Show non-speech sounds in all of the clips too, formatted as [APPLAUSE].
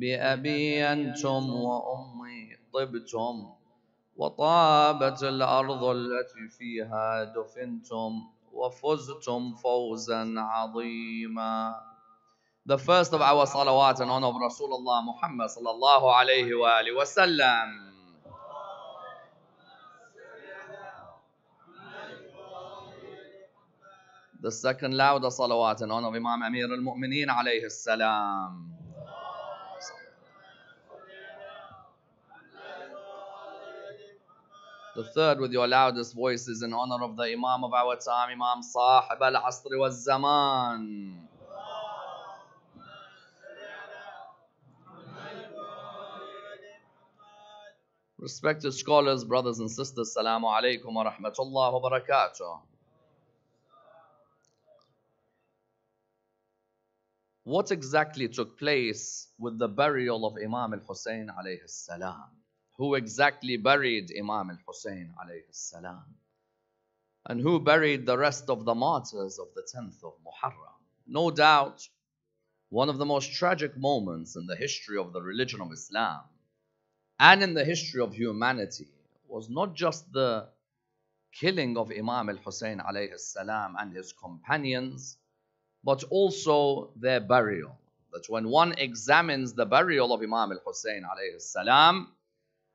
بأبي أنتم وأمي طبتم وطابت الأرض التي فيها دفنتم وفزتم فوزا عظيما The first of our salawat in honor of Rasulullah Muhammad sallallahu alayhi wa alihi wa sallam. The second louder salawat in honor of Imam Amir al-Mu'mineen alayhi salam. The third with your loudest voice is in honor of the Imam of our time, Imam Sahib al-Asr wa zaman. Respected scholars, brothers and sisters, Salamu alaikum wa rahmatullah wa barakatuh. What exactly took place with the burial of Imam al-Hussein alayhi salam? Who exactly buried Imam al-Hussein alayhi salam? And who buried the rest of the martyrs of the 10th of Muharram? No doubt, one of the most tragic moments in the history of the religion of Islam and in the history of humanity was not just the killing of Imam al-Hussein alayhi salam and his companions, but also their burial. That when one examines the burial of Imam al-Hussein alayhi salam,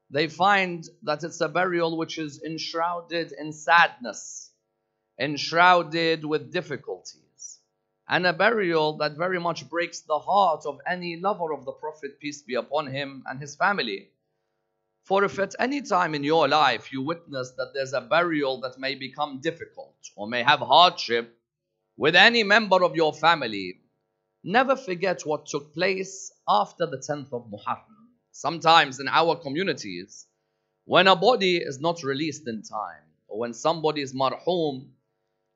they find that it's a burial which is enshrouded in sadness, enshrouded with difficulties, and a burial that very much breaks the heart of any lover of the Prophet, peace be upon him, and his family. For if at any time in your life you witness that there's a burial that may become difficult or may have hardship with any member of your family, never forget what took place after the 10th of Muharram. Sometimes in our communities, when a body is not released in time, or when somebody's marhum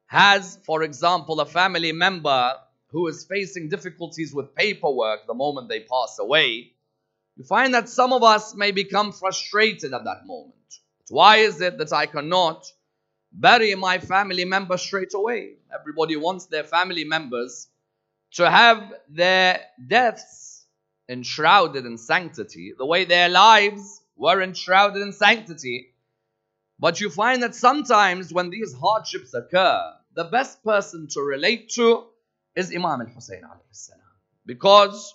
has, for example, a family member who is facing difficulties with paperwork the moment they pass away, you find that some of us may become frustrated at that moment. Why is it that I cannot bury my family member straight away? Everybody wants their family members to have their deaths enshrouded in sanctity, the way their lives were enshrouded in sanctity. But you find that sometimes when these hardships occur, the best person to relate to is Imam alayhi salam. Because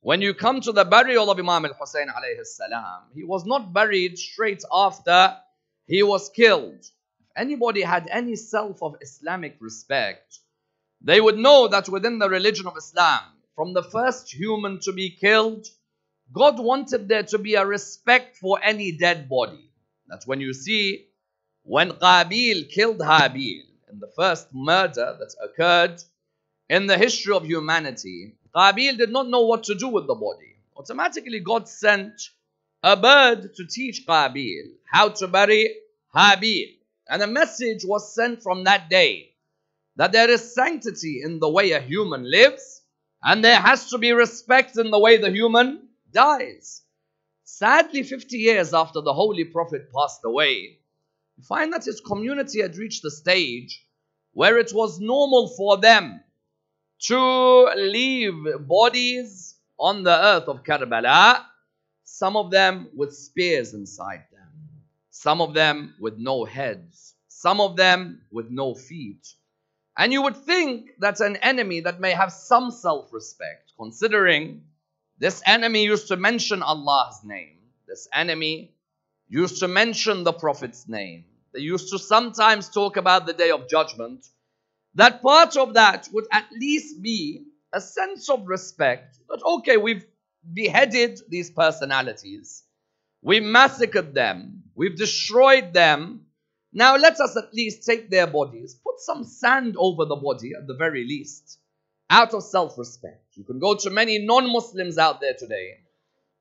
when you come to the burial of Imam alayhi salam, he was not buried straight after he was killed. If anybody had any self of Islamic respect, they would know that within the religion of Islam, from the first human to be killed, God wanted there to be a respect for any dead body. That's when you see when Qabil killed Habil in the first murder that occurred in the history of humanity, Qabil did not know what to do with the body. Automatically, God sent a bird to teach Qabil how to bury Habil. And a message was sent from that day that there is sanctity in the way a human lives, and there has to be respect in the way the human dies. Sadly, 50 years after the Holy Prophet passed away, you find that his community had reached a stage where it was normal for them to leave bodies on the earth of Karbala, some of them with spears inside them, some of them with no heads, some of them with no feet. And you would think that an enemy that may have some self respect, considering this enemy used to mention Allah's name, this enemy used to mention the Prophet's name, they used to sometimes talk about the day of judgment that part of that would at least be a sense of respect that, okay, we've beheaded these personalities, we massacred them, we've destroyed them. Now let us at least take their bodies, put some sand over the body at the very least, out of self respect. You can go to many non Muslims out there today,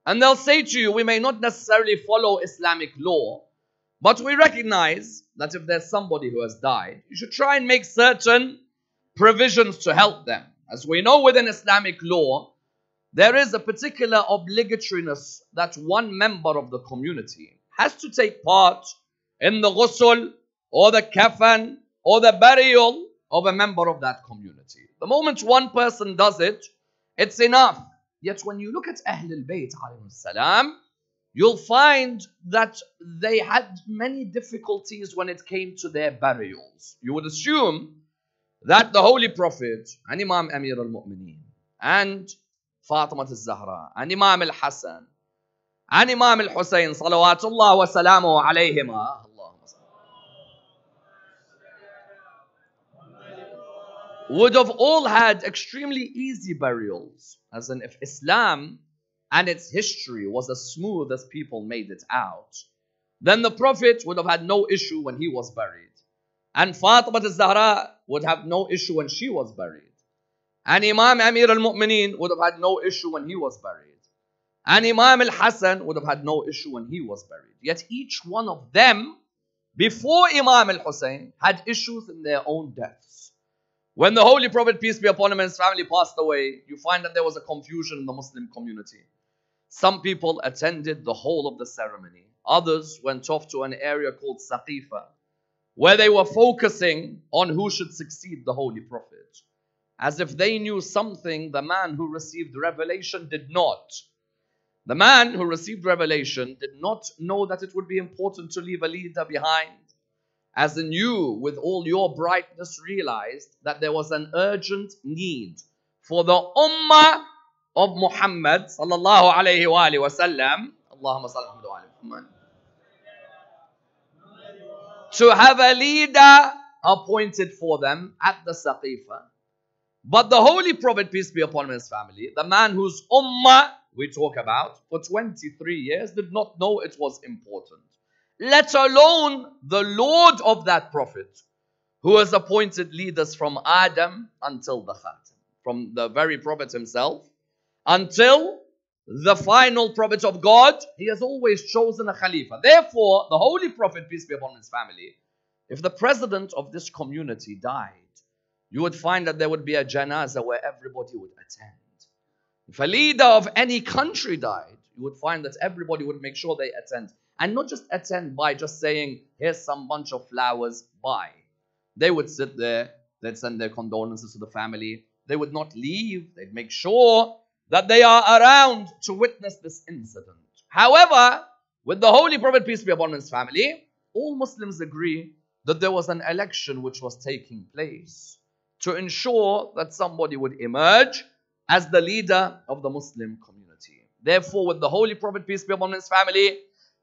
and they'll say to you, we may not necessarily follow Islamic law, but we recognize that if there's somebody who has died, you should try and make certain provisions to help them. As we know within Islamic law, there is a particular obligatoriness that one member of the community has to take part in the ghusl or the kafan or the burial of a member of that community. The moment one person does it, it's enough. Yet when you look at Ahl salam, you'll find that they had many difficulties when it came to their burials. You would assume that the Holy Prophet and Imam Amir al-Mu'mineen and Fatima al-Zahra and Imam al-Hassan and Imam al-Hussein salawatullah wa salamu alayhima would have all had extremely easy burials. As in, if Islam and its history was as smooth as people made it out, then the Prophet would have had no issue when he was buried. And Fatima al-Zahra would have no issue when she was buried. And Imam Amir al-Mu'mineen would have had no issue when he was buried. And Imam al-Hassan would have had no issue when he was buried. Yet each one of them, before Imam al-Hussein, had issues in their own deaths. When the Holy Prophet, peace be upon him, and his family passed away, you find that there was a confusion in the Muslim community. Some people attended the whole of the ceremony. Others went off to an area called Saqifa, where they were focusing on who should succeed the Holy Prophet. As if they knew something the man who received revelation did not. The man who received revelation did not know that it would be important to leave a leader behind. As in you, with all your brightness, realized that there was an urgent need for the ummah of Muhammad sallallahu alayhi wa salli to have a leader appointed for them at the Saqifa. But the Holy Prophet, peace be upon him and his family, the man whose ummah we talk about for 23 years did not know it was important. Let alone the Lord of that prophet who has appointed leaders from Adam until the Khatam, from the very prophet himself until the final prophet of God, he has always chosen a Khalifa. Therefore, the Holy Prophet, peace be upon his family, if the president of this community died, you would find that there would be a janazah where everybody would attend. If a leader of any country died, you would find that everybody would make sure they attend. And not just attend by just saying, here's some bunch of flowers, bye. They would sit there, they'd send their condolences to the family. They would not leave, they'd make sure that they are around to witness this incident. However, with the Holy Prophet, peace be upon his family, all Muslims agree that there was an election which was taking place to ensure that somebody would emerge as the leader of the Muslim community. Therefore, with the Holy Prophet, peace be upon his family,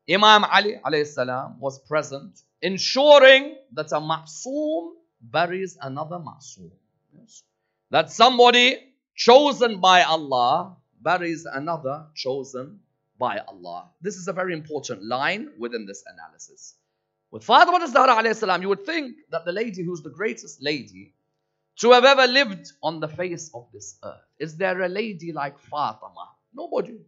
Imam Ali salam, was present, ensuring that a ma'soom buries another ma'soom. Yes. That somebody chosen by Allah buries another chosen by Allah. This is a very important line within this analysis. With Fatima Zahra salam, you would think that the lady who's the greatest lady to have ever lived on the face of this earth. Is there a lady like Fatima? Nobody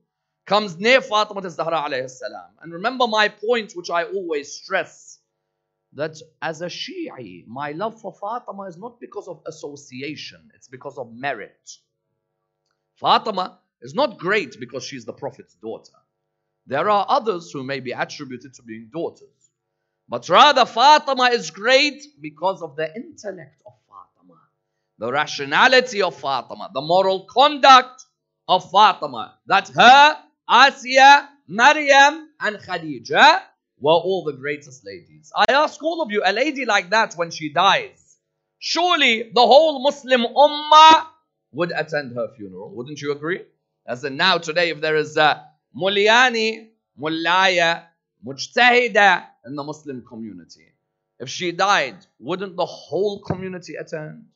comes near Fatima Zahra alayhi salam. And remember my point, which I always stress, that as a Shi'i, my love for Fatima is not because of association, it's because of merit. Fatima is not great because she's the Prophet's daughter. There are others who may be attributed to being daughters. But rather, Fatima is great because of the intellect of Fatima, the rationality of Fatima, the moral conduct of Fatima. That her, Asiya, Maryam, and Khadija were all the greatest ladies. I ask all of you, a lady like that when she dies, surely the whole Muslim ummah would attend her funeral. Wouldn't you agree? As in now today, if there is a Mulyani, Mullaya, Mujtahida in the Muslim community, if she died, wouldn't the whole community attend?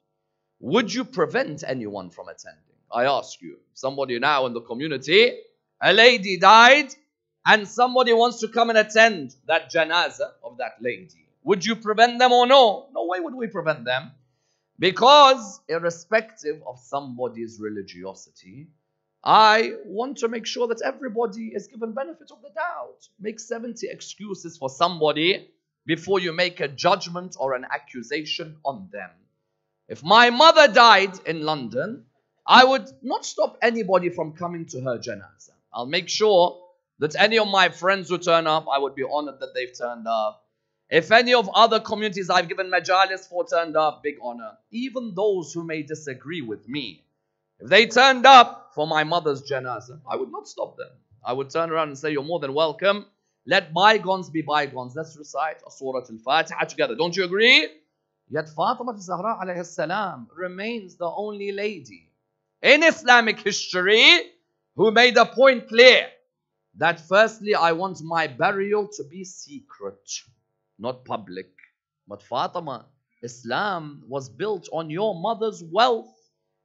Would you prevent anyone from attending? I ask you. Somebody now in the community, a lady died, and somebody wants to come and attend that janaza of that lady. Would you prevent them or no? No way would we prevent them. Because, irrespective of somebody's religiosity, I want to make sure that everybody is given benefit of the doubt. Make 70 excuses for somebody before you make a judgment or an accusation on them. If my mother died in London, I would not stop anybody from coming to her janazah. I'll make sure that any of my friends who turn up, I would be honored that they've turned up. If any of other communities I've given majalis for turned up, big honor. Even those who may disagree with me, if they turned up, for my mother's janazah, I would not stop them. I would turn around and say, You're more than welcome. Let bygones be bygones. Let's recite a Surah Al Fatiha together. Don't you agree? Yet Fatima Zahra alayhi salam remains the only lady in Islamic history who made a point clear that firstly, I want my burial to be secret, not public. But Fatima, Islam was built on your mother's wealth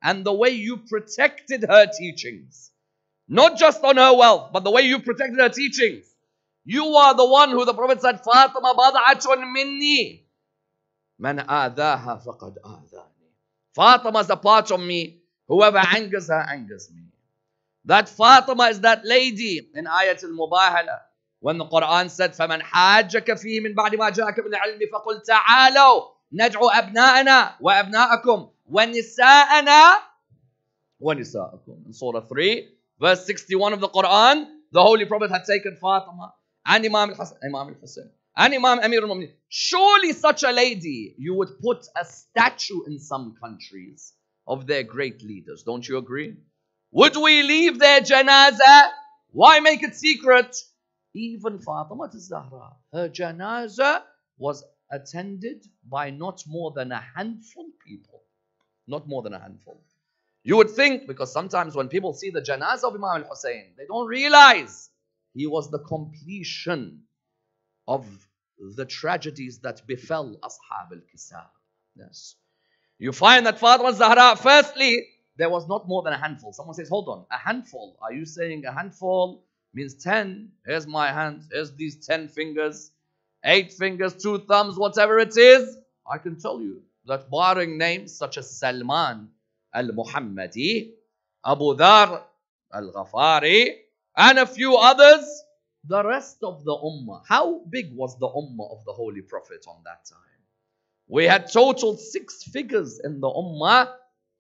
and the way you protected her teachings. Not just on her wealth, but the way you protected her teachings. You are the one who the Prophet said, Fatima bad'atun minni. Man adaha faqad adani. Fatima is a part of me. Whoever angers her, angers me. That Fatima is that lady in Ayat al-Mubahala. When the Quran said, فَمَنْ حَاجَّكَ فِيهِ مِنْ بَعْدِ مَا جَاءَكَ مِنْ الْعِلْمِ فَقُلْ تَعَالَوْا نَدْعُ أَبْنَاءَنَا وَأَبْنَاءَكُمْ وَنِسَاءَنَا وَنِسَاءَكُمْ In Surah 3, verse 61 of the Quran, the Holy Prophet had taken Fatima and Imam al-Hasan, Imam al-Hussein, and Imam Amir al-Mu'minin. Surely such a lady, you would put a statue in some countries of their great leaders. Don't you agree? Would we leave their janazah? Why make it secret? Even Fatima Zahra, her janazah was attended by not more than a handful people. Not more than a handful. You would think, because sometimes when people see the janazah of Imam al Hussein, they don't realize he was the completion of the tragedies that befell Ashab al Kisa. Yes. You find that Fatima Zahra, firstly, there was not more than a handful. Someone says, hold on, a handful. Are you saying a handful means 10? Here's my hand, here's these 10 fingers, eight fingers, two thumbs, whatever it is. I can tell you that barring names such as Salman al Muhammadi, Abu Dhar al Ghafari, and a few others, the rest of the Ummah. How big was the Ummah of the Holy Prophet on that time? We had totaled six figures in the Ummah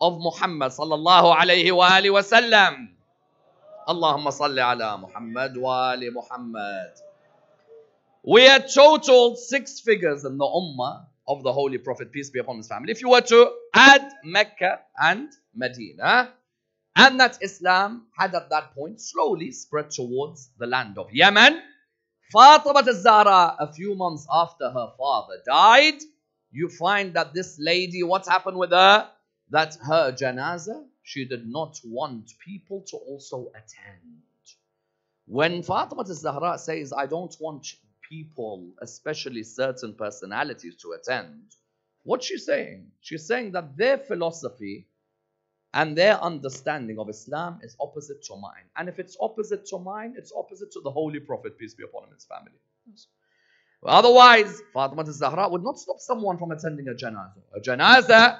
of Muhammad sallallahu alayhi wa alihi wa sallam. Allahumma salli ala Muhammad wa ali Muhammad. We had total six figures in the Ummah of the Holy Prophet, peace be upon his family. If you were to add Mecca and Medina, and that Islam had at that point slowly spread towards the land of Yemen. Fatima al-Zahra, a few months after her father died, you find that this lady, what's happened with her? That her janazah, she did not want people to also attend. When Fatima al-Zahra says, I don't want people, especially certain personalities, to attend, what's she saying? She's saying that their philosophy and their understanding of Islam is opposite to mine. And if it's opposite to mine, it's opposite to the Holy Prophet, peace be upon him and his family. Well, otherwise, Fatima Zahra would not stop someone from attending a janazah. A janazah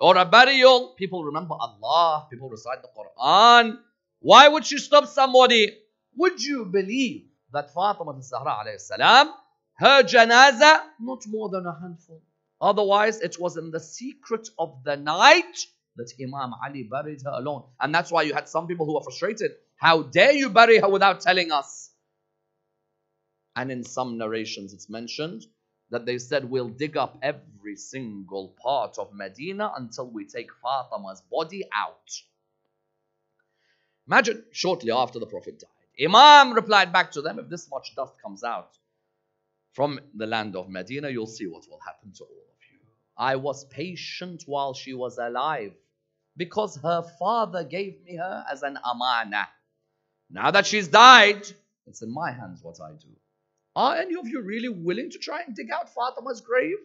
or a burial, people remember Allah, people recite the Quran. Why would you stop somebody? Would you believe that Fatima Zahra alayhi salam, her janazah, not more than a handful. Otherwise, it was in the secret of the night that Imam Ali buried her alone. And that's why you had some people who were frustrated. How dare you bury her without telling us? And in some narrations, it's mentioned that they said, We'll dig up every single part of Medina until we take Fatima's body out. Imagine shortly after the Prophet died. Imam replied back to them, If this much dust comes out from the land of Medina, you'll see what will happen to all of you. I was patient while she was alive because her father gave me her as an amana. Now that she's died, it's in my hands what I do. Are any of you really willing to try and dig out Fatima's grave?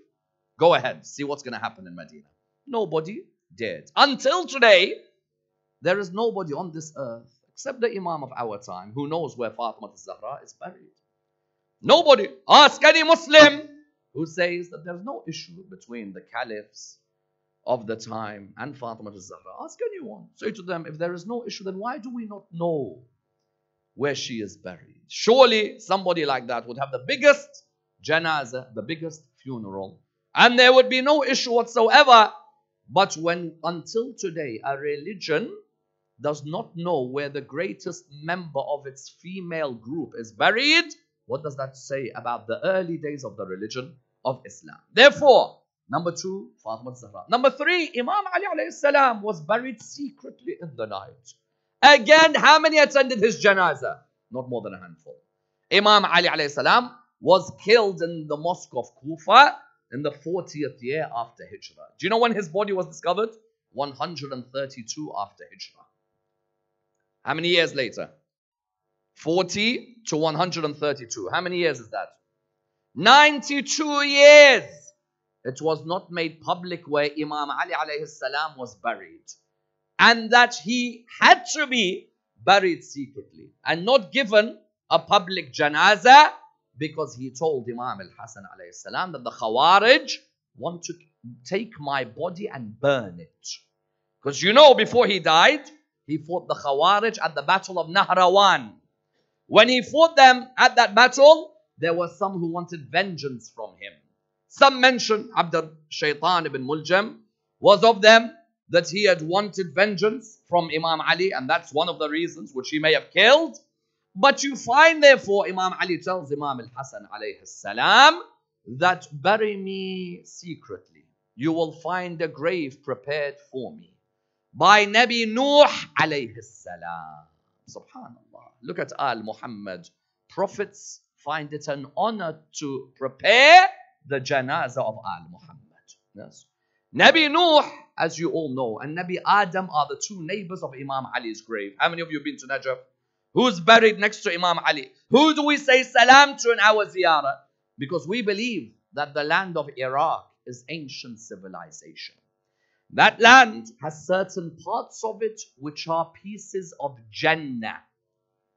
Go ahead, see what's going to happen in Medina. Nobody did. Until today, there is nobody on this earth except the Imam of our time who knows where Fatima Zahra is buried. Nobody. Ask any Muslim who says that there's no issue between the caliphs of the time and Fatima Zahra. Ask anyone. Say to them, if there is no issue, then why do we not know where she is buried? Surely somebody like that would have the biggest janazah, the biggest funeral, and there would be no issue whatsoever. But when until today a religion does not know where the greatest member of its female group is buried, what does that say about the early days of the religion of Islam? Therefore, number two, Fatima Zahra. Number three, Imam Ali alayhi salam was buried secretly in the night. Again, how many attended his janazah? Not more than a handful. Imam Ali alayhi salam was killed in the mosque of Kufa in the 40th year after Hijrah. Do you know when his body was discovered? 132 after Hijrah. How many years later? 40 to 132. How many years is that? 92 years. It was not made public where Imam Ali salam was buried. And that he had to be buried secretly and not given a public janazah because he told Imam al-Hasan alayhi salam that the Khawarij want to take my body and burn it. Because you know, before he died, he fought the Khawarij at the Battle of Nahrawan. When he fought them at that battle, there were some who wanted vengeance from him. Some mention Abd Shaitan ibn Muljam was of them that he had wanted vengeance from Imam Ali, and that's one of the reasons which he may have killed. But you find, therefore, Imam Ali tells Imam al Hassan alayhi that bury me secretly. You will find a grave prepared for me by Nabi Nuh alayhi salam. Subhanallah. Look at Al Muhammad. Prophets find it an honor to prepare the janazah of Al Muhammad. Yes. Nabi Nuh, as you all know, and Nabi Adam are the two neighbors of Imam Ali's grave. How many of you have been to Najaf? Who's buried next to Imam Ali? Who do we say salam to in our ziyarah? Because we believe that the land of Iraq is ancient civilization. That land has certain parts of it which are pieces of Jannah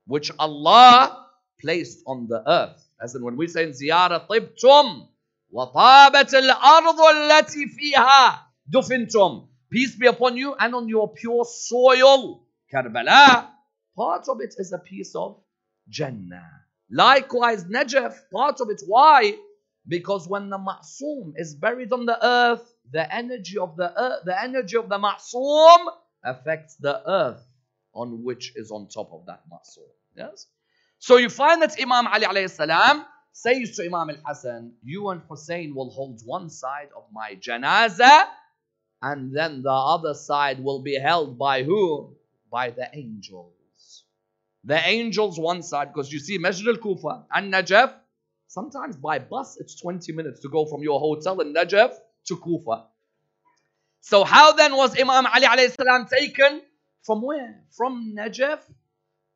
which Allah placed on the earth. As in when we say in ziyarah, طِبْتُمْ وَطَابَتِ الْأَرْضُ الَّتِي فِيهَا Dufintum, peace be upon you and on your pure soil, Karbala. Part of it is a piece of Jannah. Likewise, Najaf, part of it. Why? Because when the Ma'sum is buried on the earth, the energy of the earth, the energy of the Ma'sum affects the earth on which is on top of that Ma'sum. Yes? So you find that Imam Ali alayhi salam says to Imam al-Hasan, you and Hussein will hold one side of my janazah and then the other side will be held by who? By the angels. The angels one side, because you see Masjid al-Kufa and Najaf, sometimes by bus it's 20 minutes to go from your hotel in Najaf to Kufa. So how then was Imam Ali salam taken? From where? From Najaf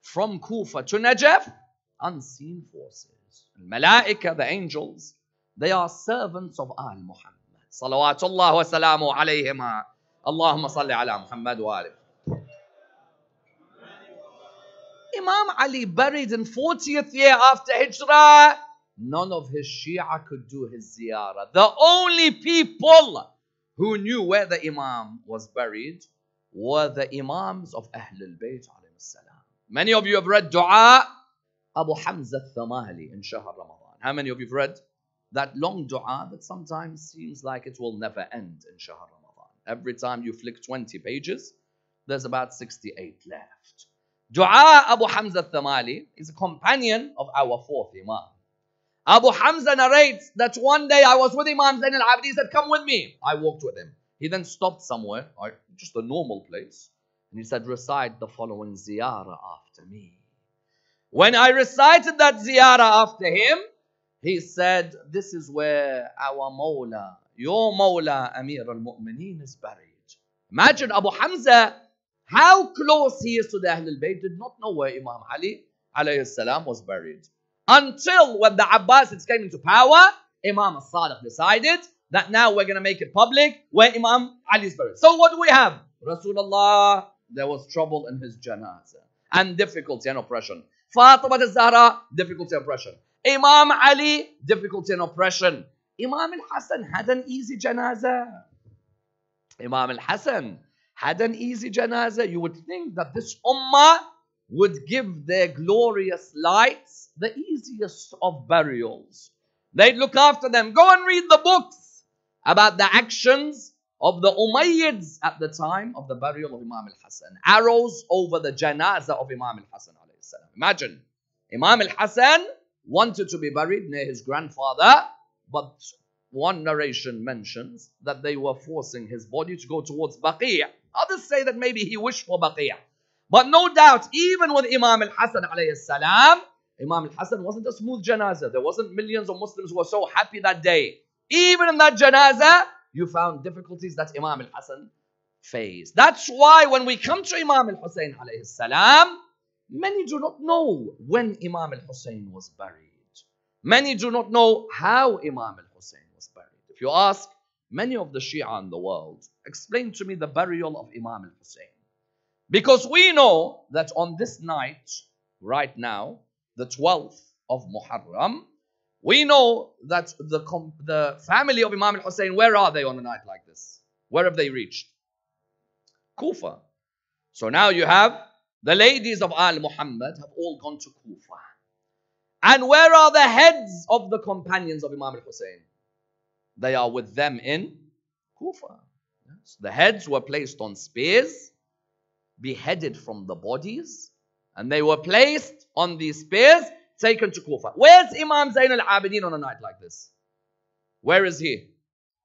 from Kufa to Najaf, unseen forces. Malaika, the angels, they are servants of Al Muhammad. Wa salamu alayhima. Allahumma salli ala Muhammad wa alih. Imam Ali buried in 40th year after Hijrah. None of his Shia could do his ziyarah. The only people who knew where the Imam was buried were the Imams of Ahlul Bayt Many of you have read Dua Abu Hamza Thamali in Shahr Ramadan. How many of you have read that long dua that sometimes seems like it will never end in Shahr Ramadan? Every time you flick 20 pages, there's about 68 left. Dua Abu Hamza Thamali is a companion of our fourth Imam. Abu Hamza narrates that one day I was with Imam Zain al-Abidin. He said, Come with me. I walked with him. He then stopped somewhere, just a normal place. And he said, Recite the following ziyarah after me. When I recited that ziyarah after him, he said, This is where our Mawla, your Mawla Amir al Mu'mineen is buried. Imagine Abu Hamza, how close he is to the Ahlul Bayt, did not know where Imam Ali alayhi was buried. Until when the Abbasids came into power, Imam al-Sadiq decided that now we're going to make it public where Imam Ali is buried. So what do we have? Rasulullah there was trouble in his janazah and difficulty and oppression. Fatima al-Zahra, difficulty and oppression. Imam Ali, difficulty and oppression. Imam al-Hassan had an easy janazah. Imam al-Hassan had an easy janazah. You would think that this ummah would give their glorious lights the easiest of burials. They'd look after them. Go and read the books about the actions of the Umayyads at the time of the burial of Imam al-Hasan. Arrows over the janazah of Imam al-Hasan Imagine, Imam al-Hasan wanted to be buried near his grandfather, but one narration mentions that they were forcing his body to go towards Baqi'. Others say that maybe he wished for Baqi'. But no doubt, even with Imam al-Hassan alayhi salam, Imam al-Hassan wasn't a smooth janazah. There wasn't millions of Muslims who were so happy that day. Even in that janazah, you found difficulties that Imam al-Hassan faced. That's why when we come to Imam al-Hussein alayhi salam, many do not know when Imam al-Hussein was buried. Many do not know how Imam al-Hussein was buried. If you ask many of the Shia in the world, explain to me the burial of Imam al-Hussein. Because we know that on this night, right now, the 12th of Muharram, we know that the, the family of Imam al-Hussein, where are they on a night like this? Where have they reached? Kufa. So now you have the ladies of Al Muhammad have all gone to Kufa. And where are the heads of the companions of Imam al-Hussein? They are with them in Kufa. Yes. The heads were placed on spears, beheaded from the bodies, and they were placed on these spears, taken to Kufa. Where's Imam Zain al-Abidin on a night like this? Where is he?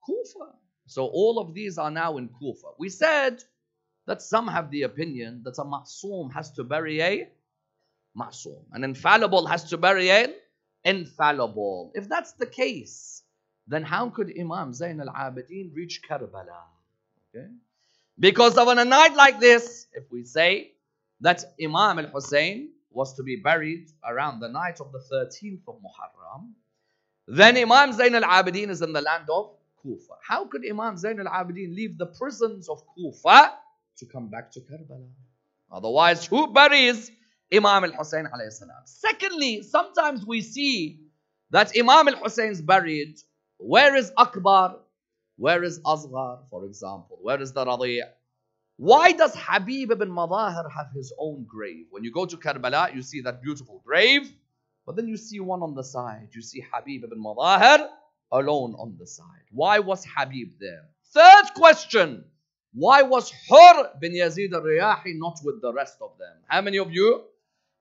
Kufa. So all of these are now in Kufa. We said that some have the opinion that a ma'soom has to bury a ma'soom. An infallible has to bury an infallible. If that's the case, then how could Imam Zain al-Abidin reach Karbala? Okay? Because on a night like this, if we say that Imam al-Hussein was to be buried around the night of the 13th of Muharram, then Imam Zain al-Abidin is in the land of Kufa. How could Imam Zain al-Abidin leave the prisons of Kufa to come back to Karbala? Otherwise, who buries Imam alayhi salam? Secondly, sometimes we see that Imam al-Hussein is buried. Where is Akbar? Where is Asghar, for example? Where is the Radi'? Why does Habib ibn Madahir have his own grave? When you go to Karbala, you see that beautiful grave, but then you see one on the side. You see Habib ibn Madahir alone on the side. Why was Habib there? Third question. Why was Hur bin Yazid al-Riyahi not with the rest of them? How many of you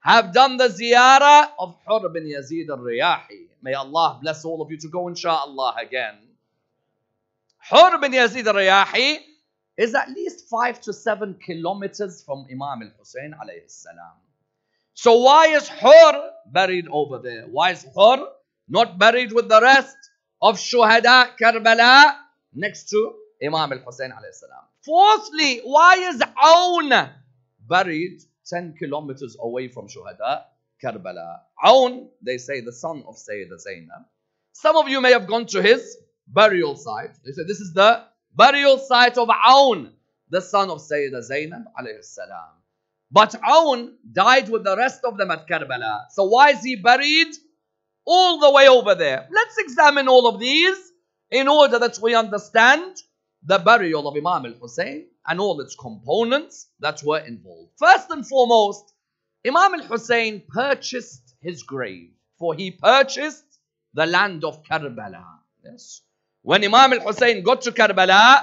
have done the ziyarah of Hur bin Yazid al-Riyahi? May Allah bless all of you to go inshallah again. Hur bin Yazid al-Riyahi is at least five to seven kilometers from Imam al-Hussein alayhi salam. So why is Hur buried over there? Why is Hur not buried with the rest of Shuhada Karbala next to Imam al-Hussein alayhi? Fourthly, why is Aun buried 10 kilometers away from Shuhada Karbala? Aun, they say the son of Sayyida Zainab. Some of you may have gone to his burial site. They say this is the burial site of Aun, the son of Sayyida Zainab alayhi salam. But Aun died with the rest of them at Karbala. So why is he buried all the way over there? Let's examine all of these in order that we understand the burial of Imam al-Hussein and all its components that were involved. First and foremost, Imam al-Hussein purchased his grave, for he purchased the land of Karbala. Yes. When Imam al-Hussein got to Karbala,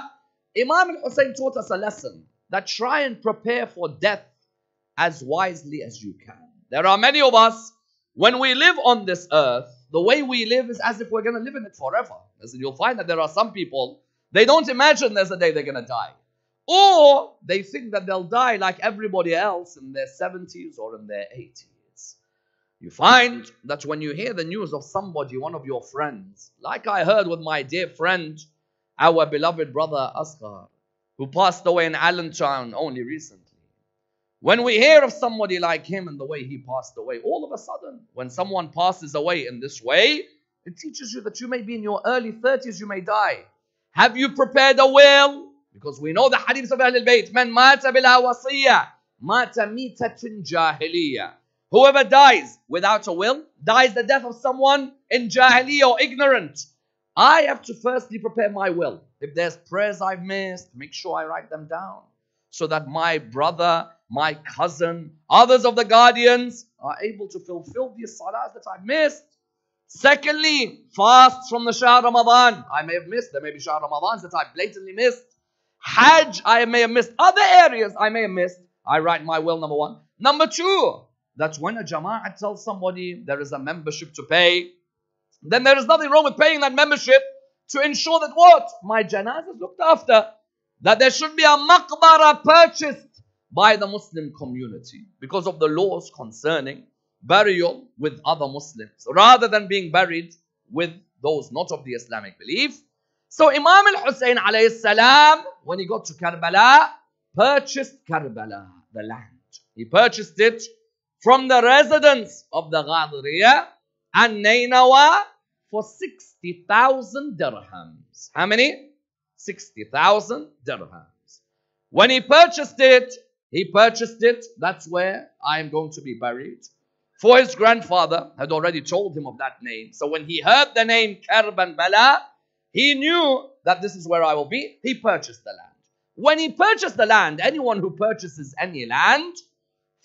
Imam al-Hussein taught us a lesson that try and prepare for death as wisely as you can. There are many of us, when we live on this earth, the way we live is as if we're going to live in it forever. As you'll find that there are some people, they don't imagine there's a day they're going to die. Or they think that they'll die like everybody else in their 70s or in their 80s. You find that when you hear the news of somebody, one of your friends, like I heard with my dear friend, our beloved brother Asghar, who passed away in Allentown only recently. When we hear of somebody like him and the way he passed away, all of a sudden, when someone passes away in this way, it teaches you that you may be in your early 30s, you may die. Have you prepared a will? Because we know the hadiths of Ahlul Bayt. Man mata bila wasiyya, mata mitatin jahiliyyah. Whoever dies without a will dies the death of someone in jahiliyyah or ignorant. I have to firstly prepare my will. If there's prayers I've missed, make sure I write them down so that my brother, my cousin, others of the guardians are able to fulfill these salahs that I've missed. Secondly, fast from the Shahr Ramadan. I may have missed. There may be Shahr Ramadans that I blatantly missed. Hajj, I may have missed. Other areas I may have missed. I write my will, number one. Number two, that's when a jama'ah tells somebody there is a membership to pay, then there is nothing wrong with paying that membership to ensure that what? My janazah is looked after. That there should be a maqbara purchased by the Muslim community because of the laws concerning burial with other Muslims rather than being buried with those not of the Islamic belief. So Imam al-Hussein alayhi salam, when he got to Karbala, purchased Karbala, the land. He purchased it from the residents of the Ghadriya and Nainawa for 60,000 dirhams. How many? 60,000 dirhams. When he purchased it, he purchased it, that's where I am going to be buried. For his grandfather had already told him of that name. So when he heard the name Karban Bala, he knew that this is where I will be. He purchased the land. When he purchased the land, anyone who purchases any land,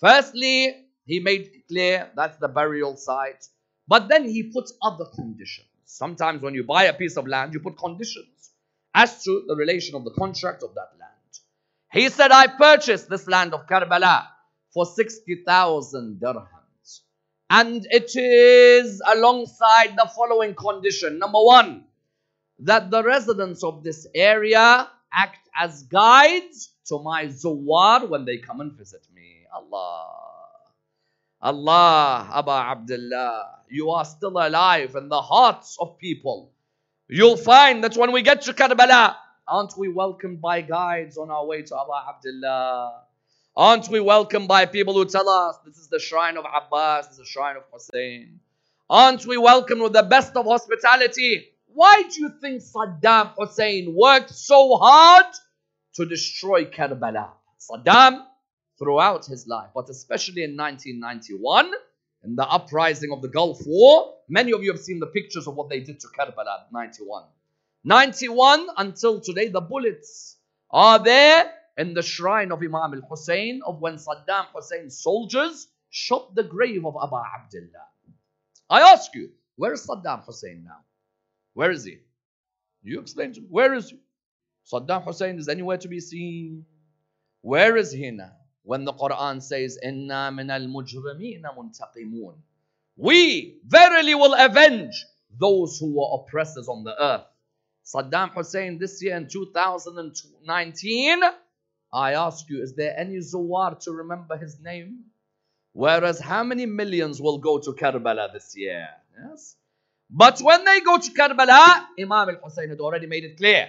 firstly, he made clear that's the burial site. But then he puts other conditions. Sometimes when you buy a piece of land, you put conditions as to the relation of the contract of that land. He said, I purchased this land of Karbala for 60,000 dirhams. And it is alongside the following condition. Number one, that the residents of this area act as guides to my zuwar when they come and visit me. Allah. Allah, Aba Abdullah, you are still alive in the hearts of people. You'll find that when we get to Karbala, Aren't we welcomed by guides on our way to Abu Abdullah? Aren't we welcomed by people who tell us this is the shrine of Abbas, this is the shrine of Hussein? Aren't we welcomed with the best of hospitality? Why do you think Saddam Hussein worked so hard to destroy Karbala? Saddam, throughout his life, but especially in 1991, in the uprising of the Gulf War, many of you have seen the pictures of what they did to Karbala 91. 91 until today, the bullets are there in the shrine of Imam al Hussein of when Saddam Hussein's soldiers shot the grave of Abu Abdullah. I ask you, where is Saddam Hussein now? Where is he? You explain to me. Where is he? Saddam Hussein is anywhere to be seen. Where is he now? When the Quran says, Inna min al muntaqimun. We verily will avenge those who were oppressors on the earth. Saddam Hussein this year in 2019, I ask you, is there any Zawar to remember his name? Whereas how many millions will go to Karbala this year? Yes. But when they go to Karbala, Imam al-Hussein had already made it clear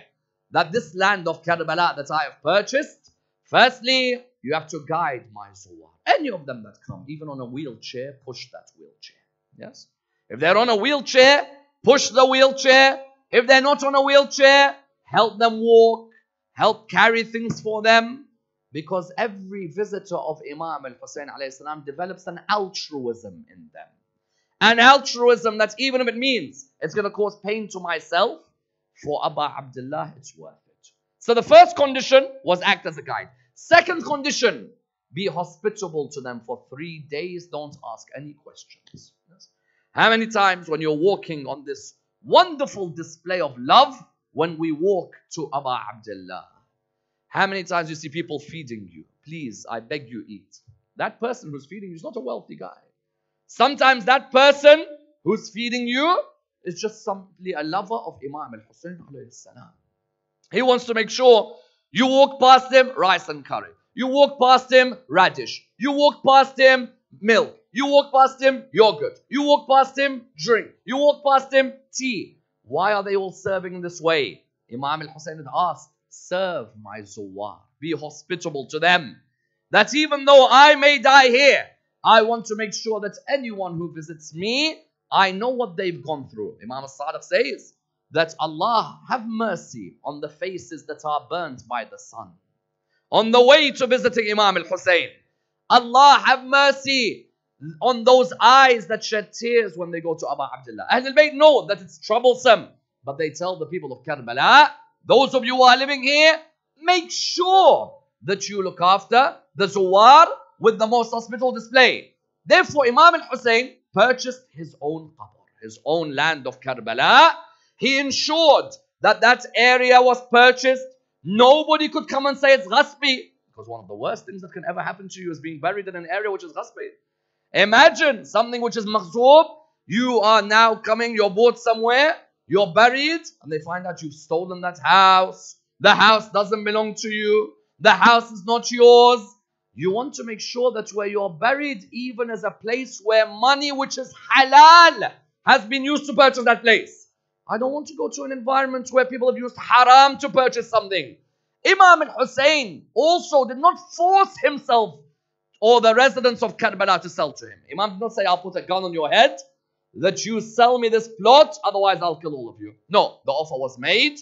that this land of Karbala that I have purchased, firstly, you have to guide my Zawar. Any of them that come, even on a wheelchair, push that wheelchair. Yes. If they're on a wheelchair, push the wheelchair, if they're not on a wheelchair, help them walk, help carry things for them. Because every visitor of Imam al Hussein develops an altruism in them. An altruism that even if it means it's going to cause pain to myself, for Abu Abdullah, it's worth it. So the first condition was act as a guide. Second condition, be hospitable to them for three days. Don't ask any questions. How many times when you're walking on this wonderful display of love when we walk to Abu Abdullah. How many times you see people feeding you? Please, I beg you, eat. That person who's feeding you is not a wealthy guy. Sometimes that person who's feeding you is just simply a lover of Imam al Hussein. He wants to make sure you walk past him, rice and curry. You walk past him, radish. You walk past him, milk. You walk past him, yogurt. You walk past him, drink. You walk past him, tea. Why are they all serving in this way? Imam al Hussein had asked, Serve my zuwar. Be hospitable to them. That even though I may die here, I want to make sure that anyone who visits me, I know what they've gone through. Imam al-Sadiq says that Allah have mercy on the faces that are burnt by the sun. On the way to visiting Imam al-Hussein, Allah have mercy on those eyes that shed tears when they go to Abu Abdullah. Ahlul Bayt know that it's troublesome, but they tell the people of Karbala, those of you who are living here, make sure that you look after the Zuwar with the most hospitable display. Therefore, Imam al-Hussein purchased his own qabr, his own land of Karbala. He ensured that that area was purchased. Nobody could come and say it's ghasbi. Because one of the worst things that can ever happen to you is being buried in an area which is ghasbi. Imagine something which is maghzoob. You are now coming, you're bought somewhere, you're buried, and they find out you've stolen that house. The house doesn't belong to you. The house is not yours. You want to make sure that where you're buried even as a place where money which is halal has been used to purchase that place. I don't want to go to an environment where people have used haram to purchase something. Imam al-Hussein also did not force himself or the residents of Karbala to sell to him. Imam did not say, I'll put a gun on your head that you sell me this plot, otherwise I'll kill all of you. No, the offer was made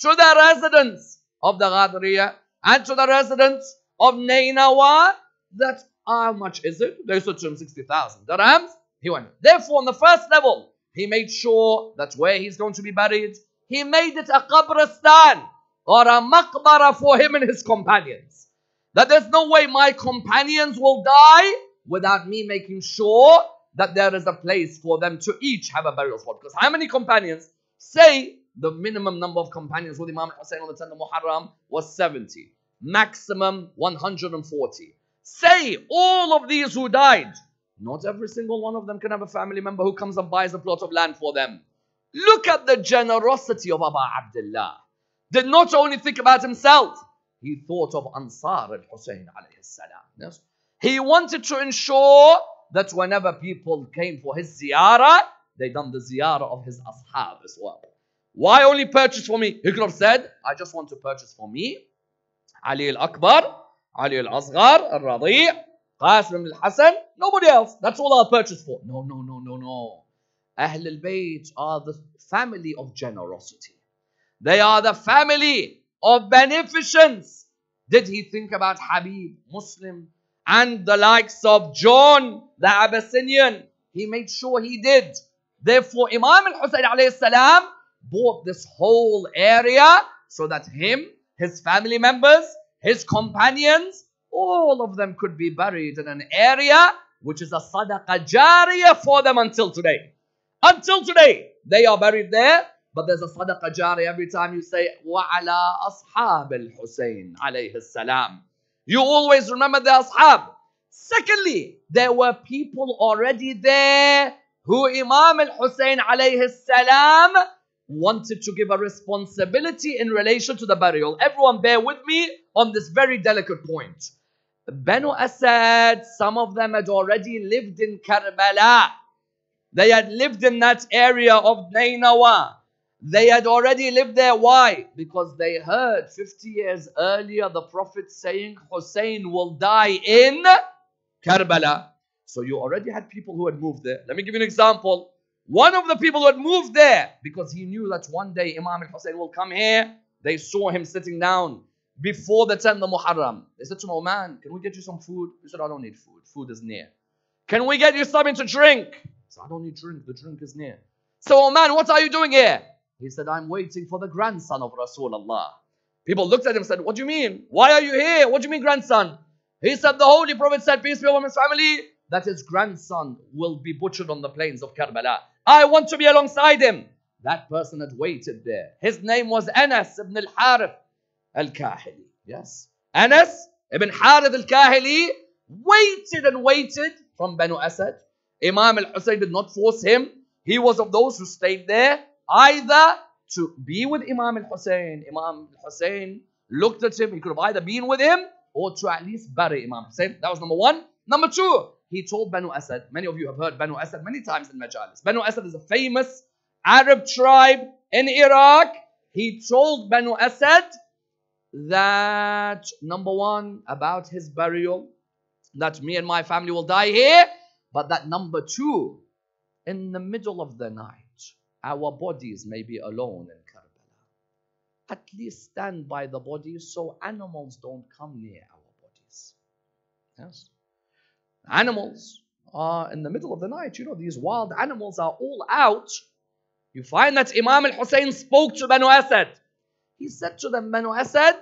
to the residents of the Ghadriya and to the residents of Nainawa that how much is it? They said to him 60,000 dirhams. He went. Therefore, on the first level, he made sure that where he's going to be buried, he made it a qabristan or a maqbara for him and his companions. That there's no way my companions will die without me making sure that there is a place for them to each have a burial spot. Because how many companions? Say the minimum number of companions with Imam Hussein on the 10th of Muharram was 70. Maximum 140. Say all of these who died. Not every single one of them can have a family member who comes and buys a plot of land for them. Look at the generosity of Abu Abdullah. Did not only think about himself, he thought of Ansar al-Hussein alayhi salam. Yes? He wanted to ensure that whenever people came for his ziyarah, they done the ziyarah of his ashab as well. Why only purchase for me? He could have said, I just want to purchase for me Ali al-Akbar, Ali al-Asghar, al-Radi' Qasim al-Hasan, nobody else. That's all I'll purchase for. No, no, no, no, no. Ahl al-Bayt are the family of generosity. They are the family of beneficence. Did he think about Habib, Muslim, and the likes of John, the Abyssinian? He made sure he did. Therefore, Imam al-Hussein alayhi salam bought this whole area so that him, his family members, his companions, all of them could be buried in an area which is a sadaqah jariyah for them until today. Until today, they are buried there, but there's a sadaqah jariyah every time you say, وَعَلَى أَصْحَابِ الْحُسَيْنِ alayhi salam. You always remember the ashab. Secondly, there were people already there who Imam al-Hussein alayhi salam wanted to give a responsibility in relation to the burial. Everyone bear with me on this very delicate point. Banu Asad, some of them had already lived in Karbala. They had lived in that area of Nainawa. They had already lived there. Why? Because they heard 50 years earlier the Prophet saying Hussein will die in Karbala. So you already had people who had moved there. Let me give you an example. One of the people who had moved there because he knew that one day Imam al-Hussein will come here. They saw him sitting down before the 10th of Muharram. They said to him, oh man, can we get you some food? He said, I don't need food. Food is near. Can we get you something to drink? He said, I don't need drink. The drink is near. So, oh man, what are you doing here? He said, I'm waiting for the grandson of Rasulullah. People looked at him and said, What do you mean? Why are you here? What do you mean, grandson? He said, The Holy Prophet said, Peace be upon his family, that his grandson will be butchered on the plains of Karbala. I want to be alongside him. That person had waited there. His name was Anas ibn al Harith al Kahili. Yes. Anas ibn Harith al Kahili waited and waited from Banu Asad. Imam al Hussein did not force him. He was of those who stayed there either to be with Imam al Hussein. Imam al Hussein looked at him. He could have either been with him or to at least bury Imam Hussein. That was number one. Number two, he told Banu Asad. Many of you have heard Banu Asad many times in Majalis. Banu Asad is a famous Arab tribe in Iraq. He told Banu Asad that number one, about his burial, that me and my family will die here, but that number two, in the middle of the night, our bodies may be alone in Karbala. At least stand by the bodies so animals don't come near our bodies. Yes? Animals are in the middle of the night. You know, these wild animals are all out. You find that Imam al Hussein spoke to Banu Asad. He said to them, Banu Asad,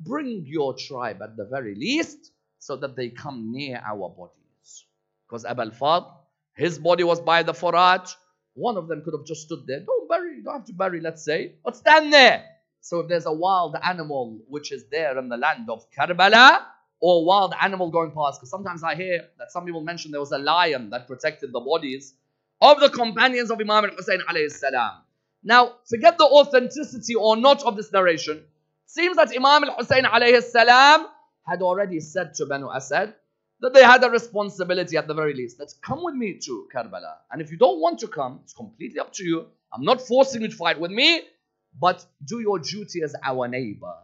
bring your tribe at the very least so that they come near our bodies. Because Abul Fadl, his body was by the Furat. One of them could have just stood there. Don't bury, you don't have to bury, let's say, but stand there. So if there's a wild animal which is there in the land of Karbala, or a wild animal going past, because sometimes I hear that some people mention there was a lion that protected the bodies of the companions of Imam al-Hussein alayhi salam. Now, forget the authenticity or not of this narration. Seems that Imam al-Hussein alayhi salam had already said to Banu Asad that they had a responsibility at the very least. Let's come with me to Karbala. And if you don't want to come, it's completely up to you. I'm not forcing you to fight with me, but do your duty as our neighbor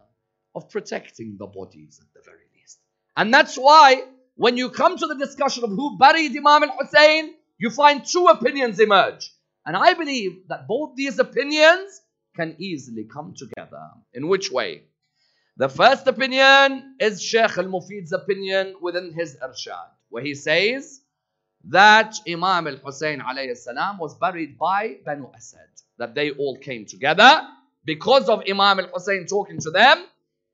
of protecting the bodies at the very least. And that's why when you come to the discussion of who buried Imam al Hussein, you find two opinions emerge. And I believe that both these opinions can easily come together. In which way? The first opinion is Sheikh al Mufid's opinion within his Irshad, where he says that Imam al Hussein salam was buried by Banu Asad, that they all came together because of Imam al Hussein talking to them,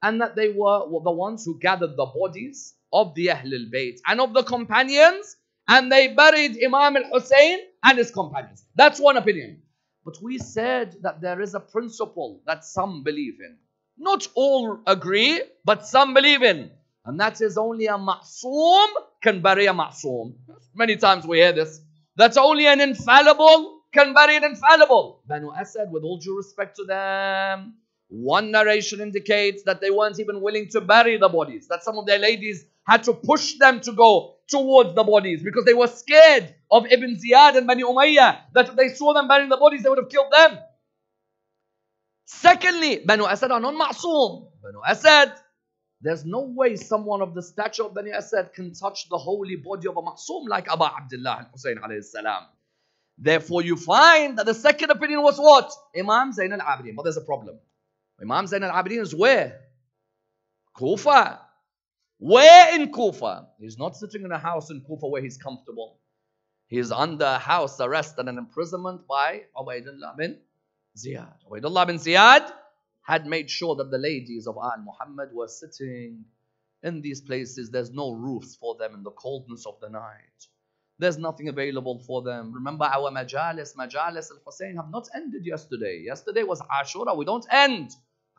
and that they were, the ones who gathered the bodies of the Ahl al Bayt and of the companions, and they buried Imam al Hussein and his companions. That's one opinion. But we said that there is a principle that some believe in. Not all agree, but some believe in. And that is only a ma'soom can bury a ma'soom. Many times we hear this. That's only an infallible can bury an infallible. Banu Asad, with all due respect to them, one narration indicates that they weren't even willing to bury the bodies. That some of their ladies had to push them to go towards the bodies because they were scared of Ibn Ziyad and Bani Umayyah. That if they saw them burying the bodies, they would have killed them. Secondly, Banu Asad are non ma'soom. Banu Asad, there's no way someone of the stature of Bani Asad can touch the holy body of a ma'soom like Abu Abdullah al-Hussein alayhi salam. Therefore, you find that the second opinion was what? Imam Zain al-Abidin. But there's a problem. Imam Zain al-Abidin is where? Kufa. Where in Kufa? He's not sitting in a house in Kufa where he's comfortable. He is under house arrest and an imprisonment by Ubaidullah bin Ziyad. Ubaidullah bin Ziyad had made sure that the ladies of Al Muhammad were sitting in these places. There's no roofs for them in the coldness of the night. There's nothing available for them. Remember our majalis, majalis al-Hussein have not ended yesterday. Yesterday was Ashura. We don't end.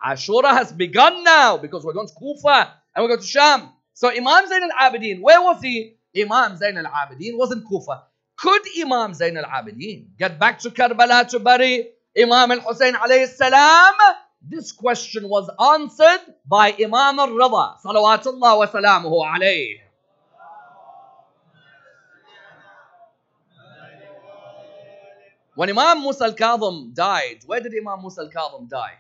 Ashura has begun now because we're going to Kufa and we're going to Sham. So Imam Zain al-Abidin, where was he? Imam Zain al-Abidin was in Kufa. Could Imam Zain al-Abidin get back to Karbala to bury Imam al-Hussein alayhi salam? This question was answered by Imam al-Rida, salawatullah wa salamuhu alayhi. When Imam Musa al-Kadhim died, where did Imam Musa al-Kadhim die?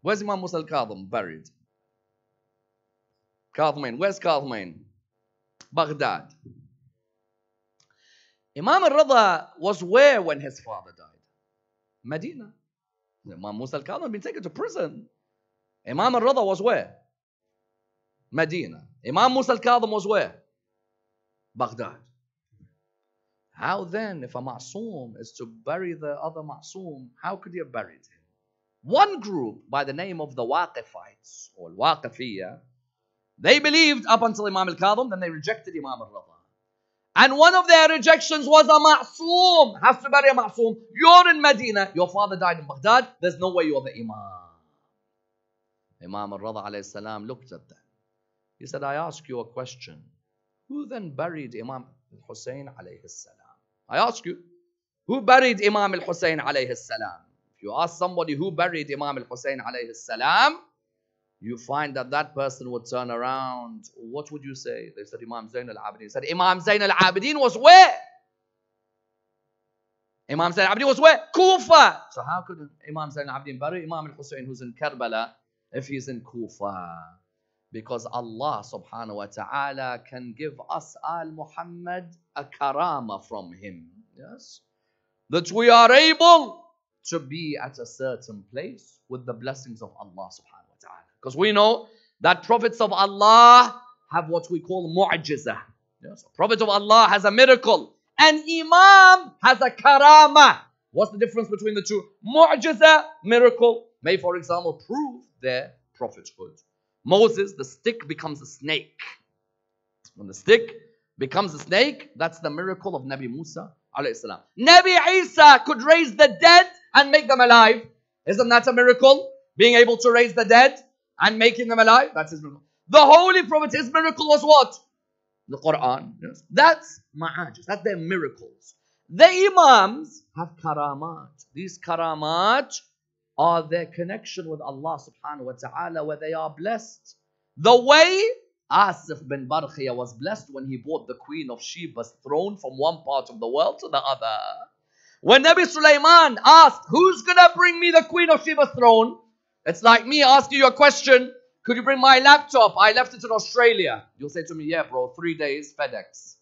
Where's Imam Musa al-Kadhim buried? Kadhimain. Where's Kadhimain? Baghdad. Imam al-Rida was where when his father? Medina. Imam Musa al-Kadhim had been taken to prison. Imam al-Rida was where? Medina. Imam Musa al-Kadhim was where? Baghdad. How then, if a ma'soom is to bury the other ma'soom, how could he have buried him? One group by the name of the Waqifites or Waqifiyah, they believed up until Imam al-Kadhim, then they rejected Imam al-Rida. And one of their rejections was a ma'soom. Has to bury a ma'soom. You're in Medina. Your father died in Baghdad. There's no way you're the Imam. Imam al-Rida alayhi salam looked at them. He said, I ask you a question. Who then buried Imam al-Hussein alayhi salam? I ask you, who buried Imam al-Hussein alayhi salam? If you ask somebody who buried Imam al-Hussein alayhi salam, you find that that person would turn around. What would you say? They said Imam Zain al-Abidin. He said Imam Zain al-Abidin was where? Imam Zain al-Abidin was where? Kufa. So how could Imam Zain al-Abidin bury Imam al-Hussein who's in Karbala if he's in Kufa? Because Allah subhanahu wa ta'ala can give us Al Muhammad a karama from him. Yes? That we are able to be at a certain place with the blessings of Allah subhanahu because we know that prophets of Allah have what we call mu'jiza. Yes, prophet of Allah has a miracle. An imam has a karama. What's the difference between the two? Mu'jiza, miracle, may for example prove their prophethood. Moses, the stick becomes a snake. When the stick becomes a snake, that's the miracle of Nabi Musa. Nabi Isa could raise the dead and make them alive. Isn't that a miracle? Being able to raise the dead and making them alive. That's his miracle. The Holy Prophet, his miracle was what? The Quran. Yes. That's ma'ajis. That's their miracles. The Imams have karamat. These karamat are their connection with Allah subhanahu wa ta'ala where they are blessed The way Asif bin Barkhiya was blessed when he bought the Queen of Sheba's throne from one part of the world to the other. When Nabi Sulaiman asked, Who's gonna bring me the Queen of Sheba's throne? It's like me asking you a question Could you bring my laptop? I left it in Australia. You'll say to me, Yeah, bro, three days, FedEx.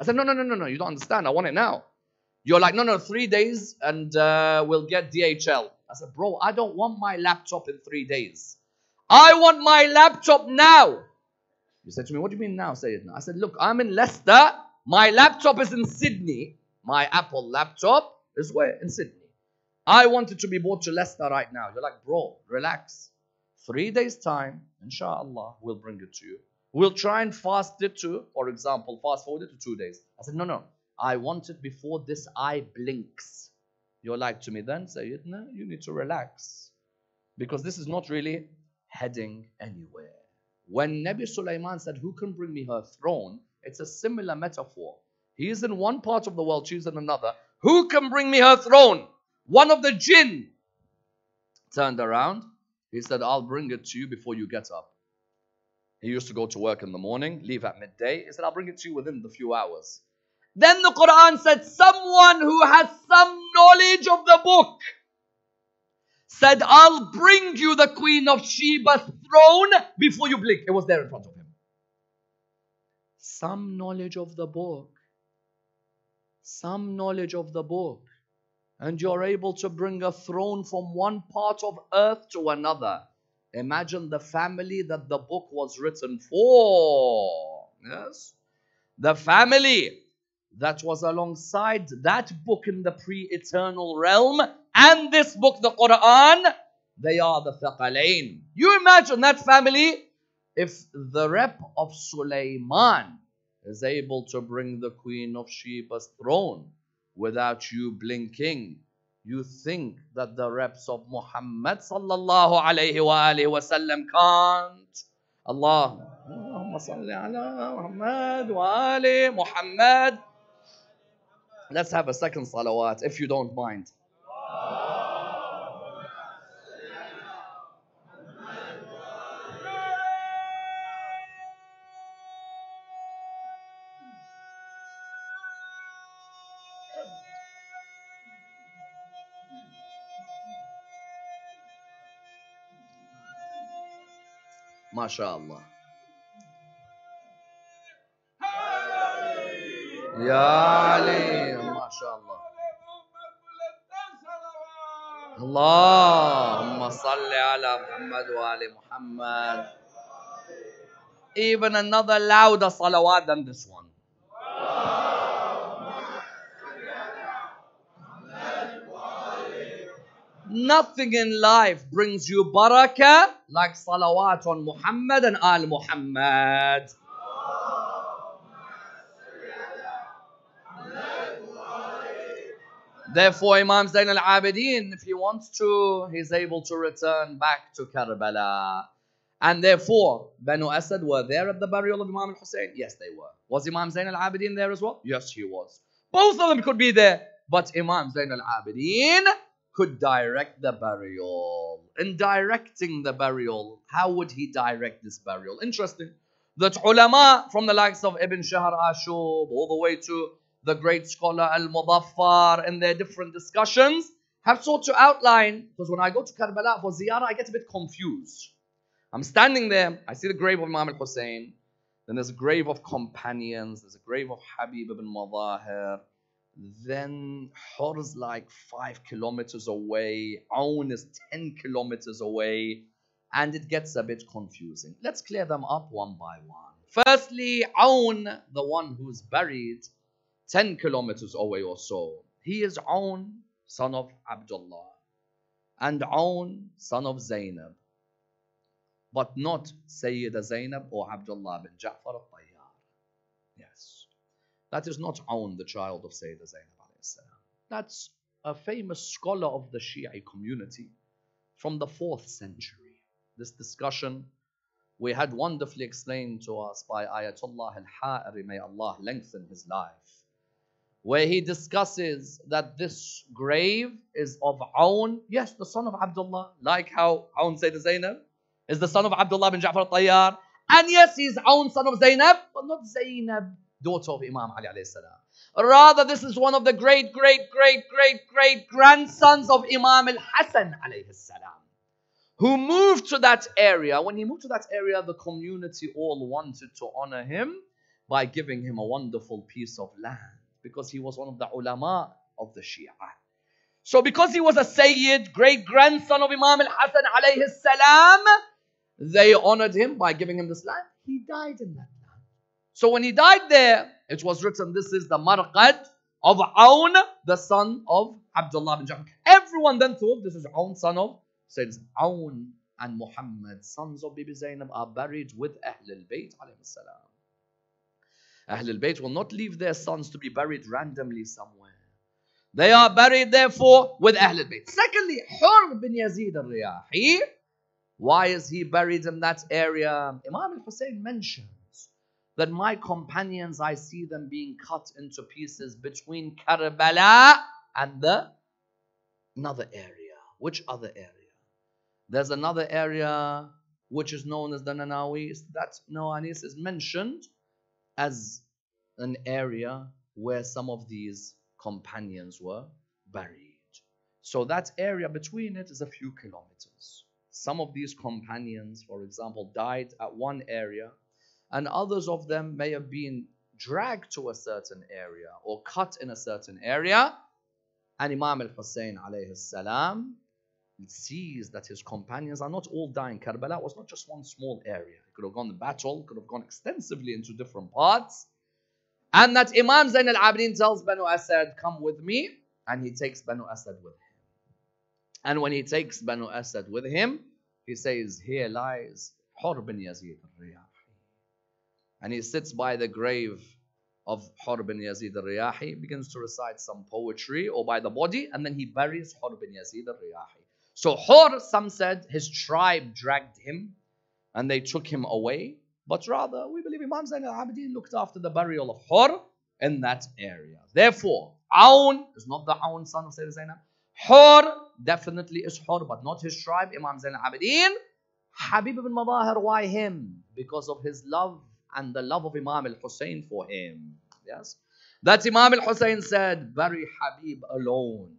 I said, No, no, no, no, no, you don't understand. I want it now. You're like, No, no, three days and uh, we'll get DHL. I said, Bro, I don't want my laptop in three days. I want my laptop now. You said to me, What do you mean now, Sayyidina? I said, Look, I'm in Leicester. My laptop is in Sydney. My Apple laptop is where? In Sydney. I want it to be brought to Leicester right now. You're like, Bro, relax. Three days' time, inshallah, we'll bring it to you. We'll try and fast it to, for example, fast forward it to two days. I said, No, no. I want it before this eye blinks. You're like to me then, Sayyidina, you need to relax. Because this is not really heading anywhere. When Nabi Sulaiman said, Who can bring me her throne? It's a similar metaphor. He is in one part of the world, she's in another. Who can bring me her throne? One of the jinn turned around. He said, I'll bring it to you before you get up. He used to go to work in the morning, leave at midday. He said, I'll bring it to you within the few hours. Then the Quran said, Someone who has some knowledge of the book said, I'll bring you the Queen of Sheba's throne before you blink. It was there in front of him. Some knowledge of the book. Some knowledge of the book. And you're able to bring a throne from one part of earth to another. Imagine the family that the book was written for. Yes? The family that was alongside that book in the pre eternal realm and this book, the Quran, they are the Thaqalain. You imagine that family if the rep of Sulaiman is able to bring the Queen of Sheba's throne without you blinking. You think that the reps of Muhammad sallallahu alayhi wa alihi wasallam can't? Allah. Allahumma salli ala Muhammad wa ali Muhammad. Let's have a second salawat if you don't mind. ما شاء الله. يا علي ما شاء الله. اللهم صل على محمد وآل محمد. Even another louder salawat than this one. Nothing in life brings you barakah like salawat on Muhammad and Al Muhammad. Therefore, Imam Zain al Abidin, if he wants to, he's able to return back to Karbala. And therefore, Banu Asad were there at the burial of Imam al Hussein? Yes, they were. Was Imam Zain al Abidin there as well? Yes, he was. Both of them could be there, but Imam Zain al Abidin could direct the burial. In directing the burial, how would he direct this burial? Interesting. That ulama from the likes of Ibn Shahr Ashub all the way to the great scholar Al Mudaffar in their different discussions have sought to outline because when I go to Karbala for ziyarah, I get a bit confused. I'm standing there, I see the grave of Imam al Hussein, then there's a grave of companions, there's a grave of Habib ibn Madahir, then Hur is like five kilometers away, Aun is 10 kilometers away, and it gets a bit confusing. Let's clear them up one by one. Firstly, Aun, the one who's buried 10 kilometers away or so, he is Aun, son of Abdullah, and Aun, son of Zainab, but not Sayyida Zainab or Abdullah bin Ja'far al-Tayyar. Yes. That is not Aun, the child of Sayyidina Zainab. That's a famous scholar of the Shia community from the 4th century. This discussion we had wonderfully explained to us by Ayatollah al-Ha'iri, may Allah lengthen his life, where he discusses that this grave is of Aun, yes, the son of Abdullah, like how Aun Sayyidina Zainab is the son of Abdullah bin Ja'far al-Tayyar, And yes, he's Aun son of Zainab, but not Zainab, daughter of Imam Ali alayhi salam. Rather, this is one of the great, great, great, great, great grandsons of Imam al-Hasan alayhi salam who moved to that area. When he moved to that area, the community all wanted to honor him by giving him a wonderful piece of land because he was one of the ulama of the Shia. So because he was a Sayyid, great grandson of Imam al-Hasan alayhi salam, they honored him by giving him this land. He died in that. So when he died there, it was written, this is the marqad of Aun, the son of Abdullah bin Ja'far. Everyone then thought this is Aun, son of Sayyid Aun and Muhammad, sons of Bibi Zainab, are buried with Ahl al-Bayt alayhi salam. Ahl al-Bayt will not leave their sons to be buried randomly somewhere. They are buried therefore with Ahl al-Bayt. Secondly, Hur bin Yazid al-Riyahi. Why is he buried in that area? Imam al-Hussein mentions that my companions, I see them being cut into pieces between Karbala and the another area. Which other area? There's another area which is known as the Nawawis. That Nawawis is mentioned as an area where some of these companions were buried. So that area between it is a few kilometers. Some of these companions, for example, died at one area, and others of them may have been dragged to a certain area or cut in a certain area. And Imam al Hussein alayhi salam sees that his companions are not all dying. Karbala was not just one small area. He could have gone to battle, could have gone extensively into different parts. And that Imam Zain al-Abidin tells Banu Asad, come with me. And he takes Banu Asad with him. And when he takes Banu Asad with him, he says, here lies Hur bin Yazid al-Riyahi. And he sits by the grave of Hur bin Yazid al-Riyahi, begins to recite some poetry or by the body, and then he buries Hur bin Yazid al-Riyahi. So Hur, some said, his tribe dragged him and they took him away. But rather, we believe Imam Zain al-Abidin looked after the burial of Hur in that area. Therefore, Aun is not the Aun son of Sayyidina Zainab. Hur definitely is Hur, but not his tribe, Imam Zain al-Abidin. Habib ibn Madahir, why him? Because of his love and the love of Imam al-Hussein for him. Yes. That Imam al-Hussein said, bury Habib alone.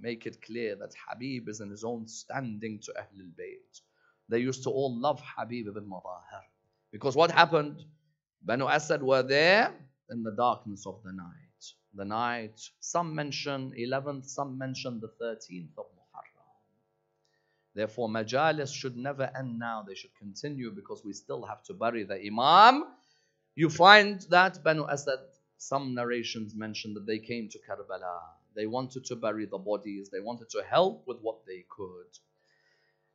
Make it clear that Habib is in his own standing to Ahlul Bayt. They used to all love Habib ibn Madahir. Because what happened? Banu Asad were there in the darkness of the night. The night, some mention 11th, some mention the 13th of. Therefore, majalis should never end now. They should continue because we still have to bury the Imam. You find that Banu Asad, some narrations mention that they came to Karbala. They wanted to bury the bodies. They wanted to help with what they could.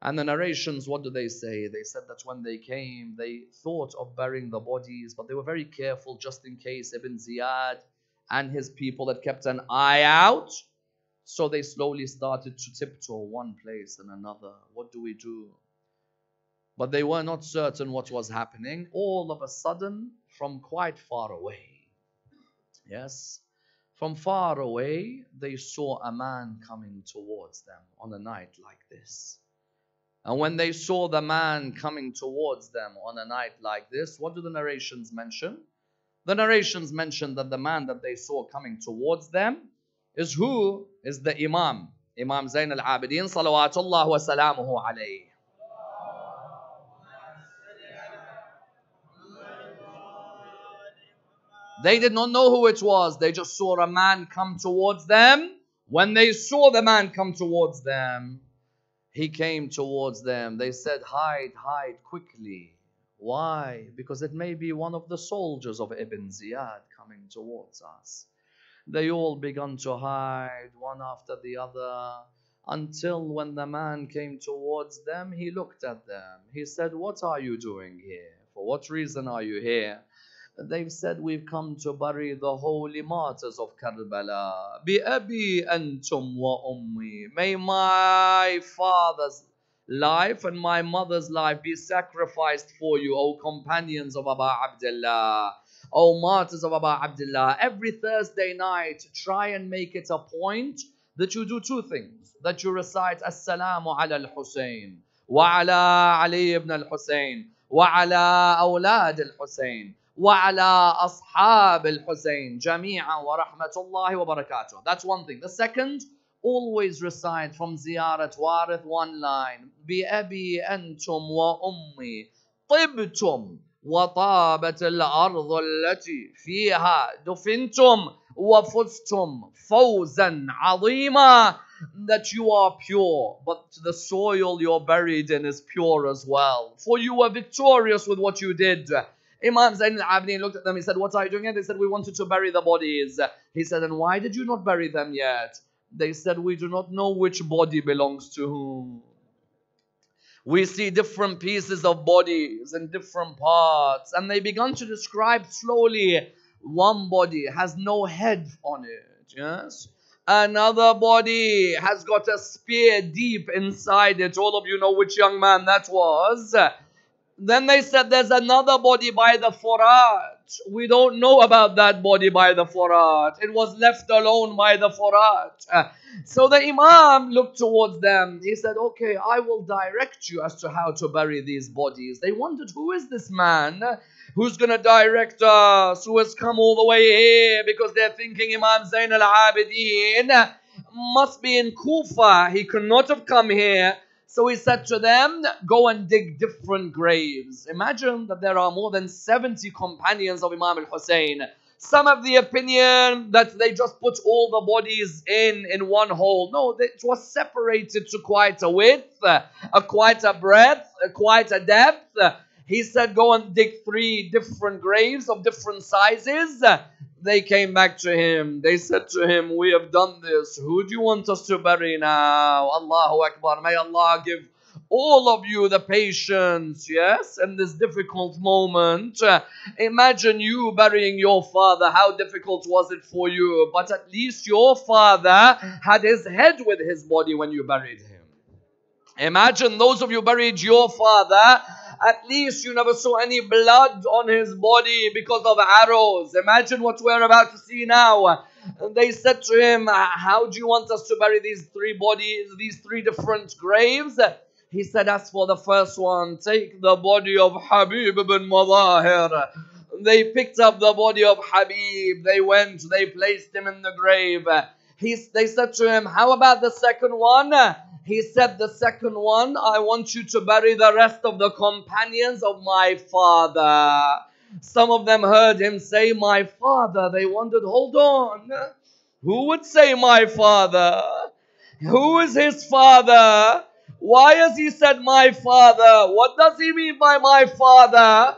And the narrations, what do they say? They said that when they came, they thought of burying the bodies, but they were very careful just in case Ibn Ziyad and his people had kept an eye out. So they slowly started to tiptoe one place and another. What do we do? But they were not certain what was happening. All of a sudden, from quite far away, yes, from far away, they saw a man coming towards them on a night like this. And when they saw the man coming towards them on a night like this, what do the narrations mention? The narrations mention that the man that they saw coming towards them is who? Is the Imam, Imam Zain al-Abidin, salawatullah wa salamuhu alayhi. They did not know who it was. They just saw a man come towards them. When they saw the man come towards them, he came towards them. They said, Hide, hide quickly. Why? Because it may be one of the soldiers of Ibn Ziyad coming towards us. They all began to hide one after the other until when the man came towards them, he looked at them. He said, What are you doing here? For what reason are you here? They've said we've come to bury the holy martyrs of Karbala. Antum wa ummi. May my father's life and my mother's life be sacrificed for you, O companions of Aba Abdullah. O martyrs of Aba Abdullah. Every Thursday night, try and make it a point that you do two things. That you recite Assalamu ala al-Husayn wa ala Ali ibn al-Husayn وعلى أولاد الحسين وعلى أصحاب الحسين جميعا ورحمة الله وبركاته That's one thing. The second, always recite from زيارة وارث one line بأبي أنتم وأمي طبتم وطابت الأرض التي فيها دفنتم وفزتم فوزا عظيما that you are pure, but the soil you're buried in is pure as well. For you were victorious with what you did. Imam Zain al-Abidin looked at them, he said, what are you doing here? They said, we wanted to bury the bodies. He said, and why did you not bury them yet? They said, we do not know which body belongs to whom. We see different pieces of bodies and different parts. And they began to describe slowly one body has no head on it. Yes? Another body has got a spear deep inside it. All of you know which young man that was. Then they said there's another body by the Furat. We don't know about that body by the Furat. It was left alone by the Furat. So the Imam looked towards them. He said, Okay, I will direct you as to how to bury these bodies. They wondered, Who is this man? Who's going to direct us? Who has come all the way here? Because they're thinking Imam Zain al Abidin must be in Kufa. He could not have come here. So he said to them, Go and dig different graves. Imagine that there are more than 70 companions of Imam al Hussein. Some have the opinion that they just put all the bodies in in one hole. No, it was separated to quite a width, a quite a breadth, a quite a depth. Uh, He said, Go and dig three different graves of different sizes. They came back to him. They said to him, We have done this. Who do you want us to bury now? Allahu Akbar. May Allah give all of you the patience, yes, in this difficult moment. imagine you burying your father. How difficult was it for you? But at least your father had his head with his body when you buried him. Imagine those of you buried your father at least you never saw any blood on his body because of arrows. Imagine what we're about to see now. And they said to him, How do you want us to bury these three bodies, these three different graves? He said, As for the first one, take the body of Habib ibn Madahir. They picked up the body of Habib. They went, they placed him in the grave. He, they said to him, How about the second one? He said, The second one, I want you to bury the rest of the companions of my father. Some of them heard him say, My father. They wondered, Hold on. Who would say, My father? Who is his father? Why has he said, My father? What does he mean by my father?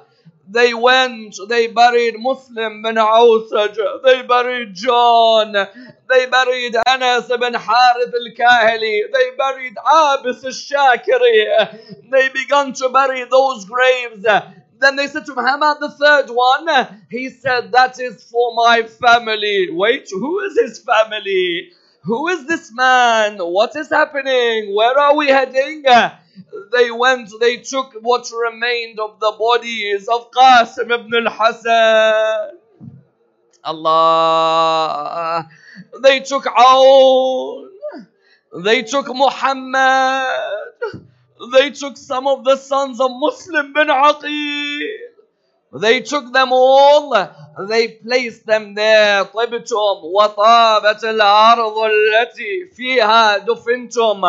They went, they buried Muslim bin Awsaj, they buried John, they buried Anas ibn Harith al-Kahili, they buried Abis al-Shakiri, they began to bury those graves. Then they said to him, How about the third one? He said, That is for my family. Wait, who is his family? Who is this man? What is happening? Where are we heading? they went, they took what remained of the bodies of Qasim ibn al-Hasan. Allah. They took Aoun. They took Muhammad. They took some of the sons of Muslim bin Aqil. They took them all, they placed them there. طبتم وطابت الأرض التي فيها دفنتم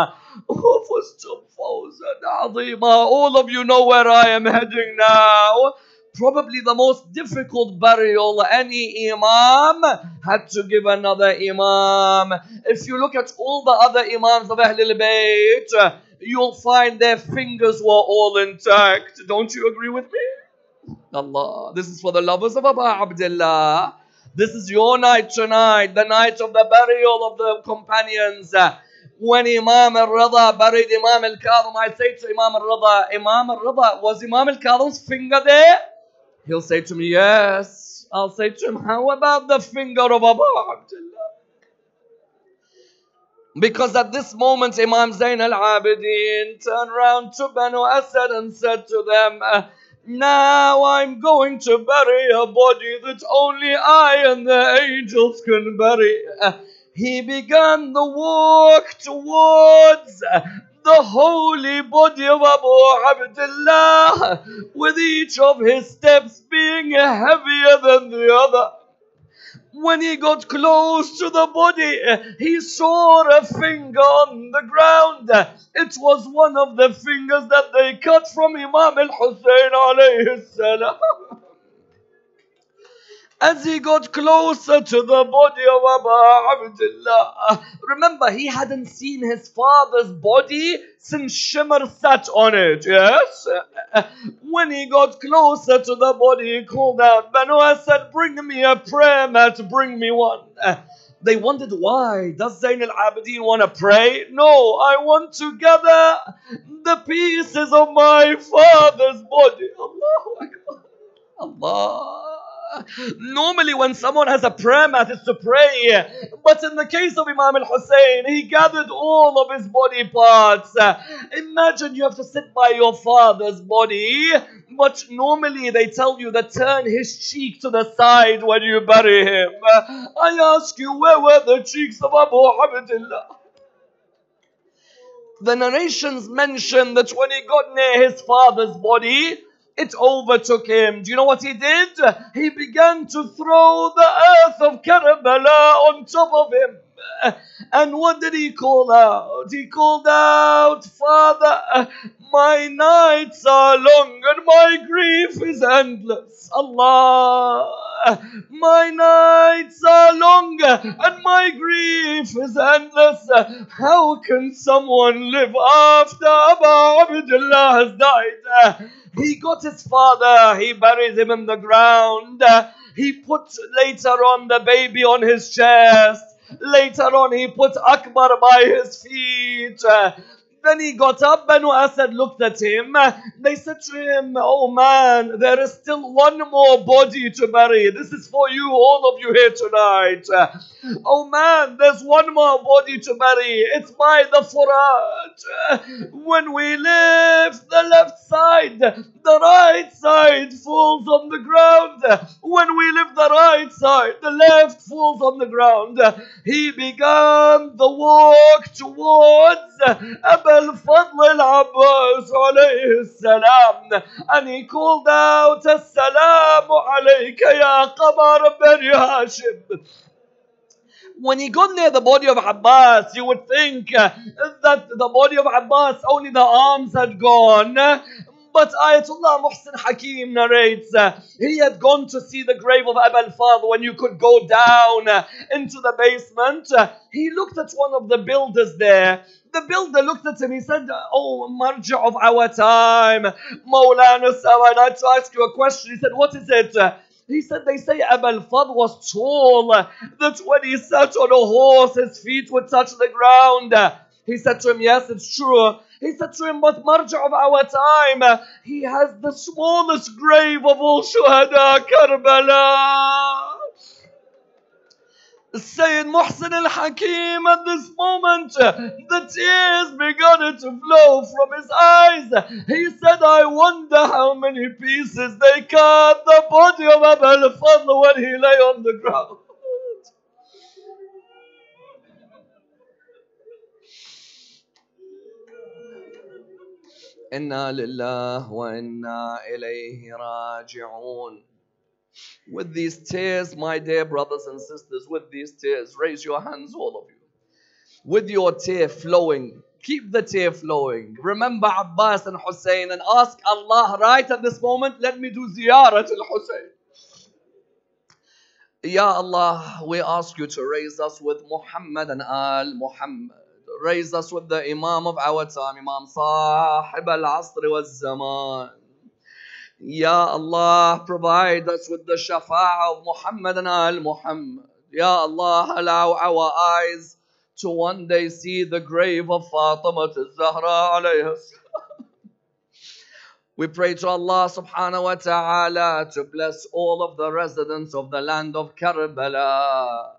وفزتم فوزا عظيما. All of you know where I am heading now. Probably the most difficult burial any imam had to give another imam. If you look at all the other imams of Ahlul Bayt, you'll find their fingers were all intact. Don't you agree with me? Allah. This is for the lovers of Abu Abdullah. This is your night tonight, the night of the burial of the companions. When Imam al-Rida buried Imam al-Kadhim, I say to Imam al-Rida, Imam al-Rida, was Imam al-Kadhim's finger there? He'll say to me, yes. I'll say to him, how about the finger of Abu Abdullah? Because at this moment, Imam Zain al-Abidin turned around to Banu Asad and said to them, now I'm going to bury a body that only I and the angels can bury. He began the walk towards the holy body of Abu Abdullah, with each of his steps being heavier than the other. When he got close to the body, he saw a finger on the ground. It was one of the fingers that they cut from Imam al Hussein alayhi salam. [LAUGHS] As he got closer to the body of Abu Abdullah, remember he hadn't seen his father's body since Shimr sat on it, yes? When he got closer to the body, he called out, Banu Asad, bring me a prayer mat, bring me one. They wondered why. Does Zain al Abidin want to pray? No, I want to gather the pieces of my father's body. Allahu Akbar. Allah. Normally, when someone has a prayer mat, it's to pray. But in the case of Imam al Hussein, he gathered all of his body parts. Imagine you have to sit by your father's body. But normally they tell you that turn his cheek to the side when you bury him. I ask you, where were the cheeks of Abu Abdullah? The narrations mention that when he got near his father's body, it overtook him. Do you know what he did? He began to throw the earth of Karbala on top of him. And what did he call out? He called out, Father, my nights are long and my grief is endless. Allah, my nights are long and my grief is endless. How can someone live after Abu Abdullah has died? He got his father, he buried him in the ground. He put later on the baby on his chest. Later on, he put Akbar by his feet. Then he got up, Banu Asad looked at him. They said to him, Oh man, there is still one more body to bury. This is for you, all of you here tonight. Oh man, there's one more body to bury. It's by the Furat. When we lift the left side, the right side falls on the ground. When we lift the right side, the left falls on the ground. He began the walk towards Abu al-Fadl al-Abbas alayhi salam. And he Assalamu alayka ya Qamar Bani Hashim when he got near the body of Abbas, you would think uh, that the body of Abbas, only the arms had gone. But Ayatollah Muhsin Hakim narrates uh, he had gone to see the grave of Abu al-Fadl when you could go down uh, into the basement. He looked at one of the builders there. The builder looked at him. He said, Oh, marja of our time, Maulana Sawa. And I had to ask you a question. He said, What is it? He said, they say Abu al-Fadl was tall, that when he sat on a horse, his feet would touch the ground. He said to him, yes, it's true. He said to him, but marja of our time, he has the smallest grave of all shuhada, Karbala. Sayyid Muhsin al-Hakim at this moment. The tears began to flow from his eyes. He said, I wonder how many pieces they cut the body of Abul Fadl when he lay on the ground. انا لله وانا اليه راجعون with these tears, my dear brothers and sisters, with these tears, raise your hands, all of you. With your tear flowing, keep the tear flowing. Remember Abbas and Hussein and ask Allah right at this moment, let me do ziyarat al Hussein. Ya Allah, we ask you to raise us with Muhammad and Al Muhammad. Raise us with the Imam of our time, Imam Sahib al Asr wal Zaman. Ya Allah, provide us with the shafa'ah of Muhammad and Al Muhammad. Ya Allah, allow our eyes to one day see the grave of Fatima Zahra alayha We pray to Allah subhanahu wa ta'ala to bless all of the residents of the land of Karbala.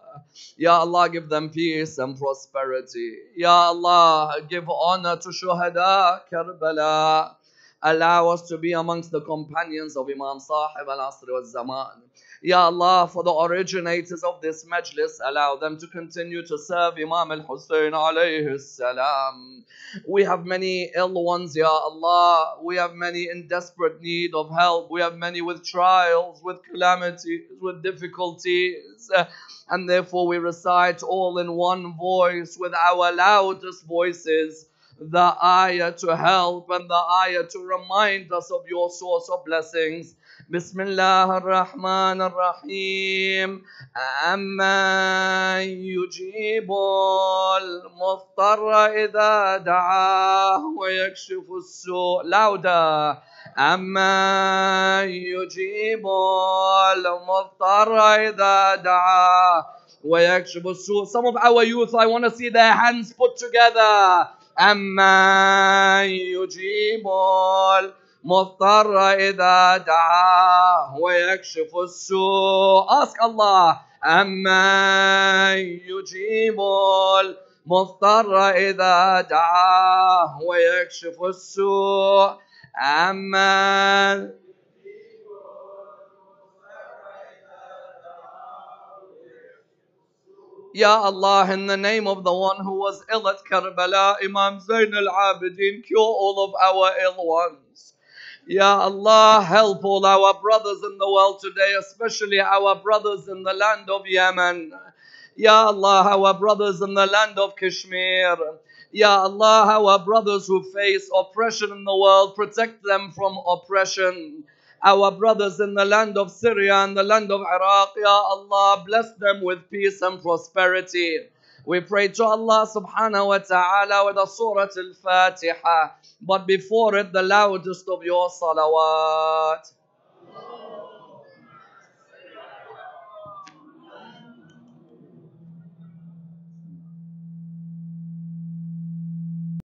Ya Allah, give them peace and prosperity. Ya Allah, give honor to Shuhada Karbala. Allow us to be amongst the companions of Imam Sahib al Asr al Zaman. Ya Allah, for the originators of this majlis, allow them to continue to serve Imam al Hussein alayhi salam. We have many ill ones, Ya Allah. We have many in desperate need of help. We have many with trials, with calamities, with difficulties. And therefore we recite all in one voice with our loudest voices the ayah to help and the ayah to remind us of your source of blessings. بسم الله الرحمن الرحيم أما يجيب المضطر إذا دعاه ويكشف السوء louder أما يجيب المضطر إذا دعاه ويكشف السوء Some of our youth, I want to see their hands put together. أما يجيب المضطر إذا دعاه ويكشف السوء. Ask Allah. أما يجيب المضطر إذا دعاه ويكشف السوء. أما Ya Allah, in the name of the one who was ill at Karbala, Imam Zain al Abidin, cure all of our ill ones. Ya Allah, help all our brothers in the world today, especially our brothers in the land of Yemen. Ya Allah, our brothers in the land of Kashmir. Ya Allah, our brothers who face oppression in the world, protect them from oppression our brothers in the land of Syria and the land of Iraq. Ya Allah, bless them with peace and prosperity. We pray to Allah subhanahu wa ta'ala with a surah al-Fatiha. But before it, the loudest of your salawat.